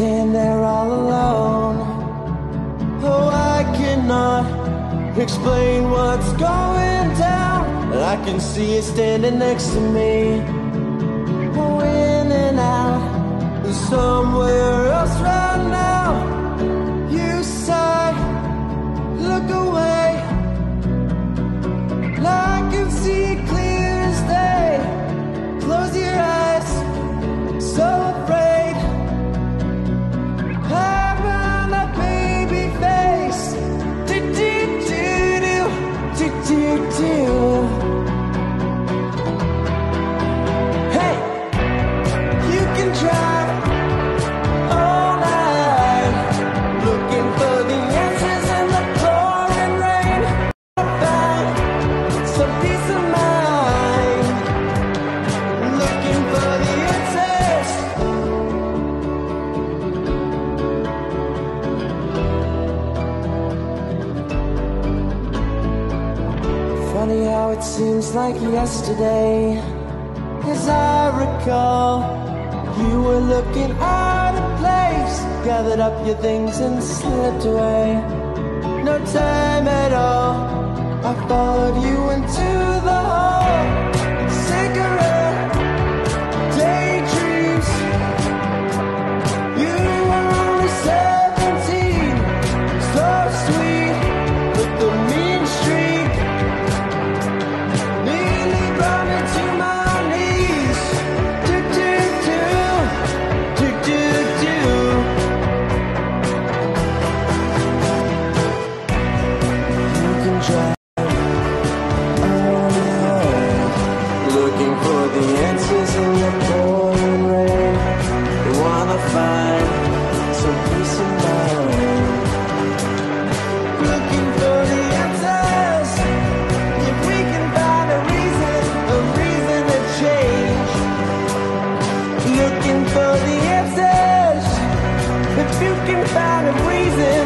stand there all alone. Oh, I cannot explain what's going down. I can see you standing next to me. In and out, somewhere. It seems like yesterday. As I recall You were looking out of place. Gathered up your things and slipped away. No time at all. I followed you into if you can find a reason.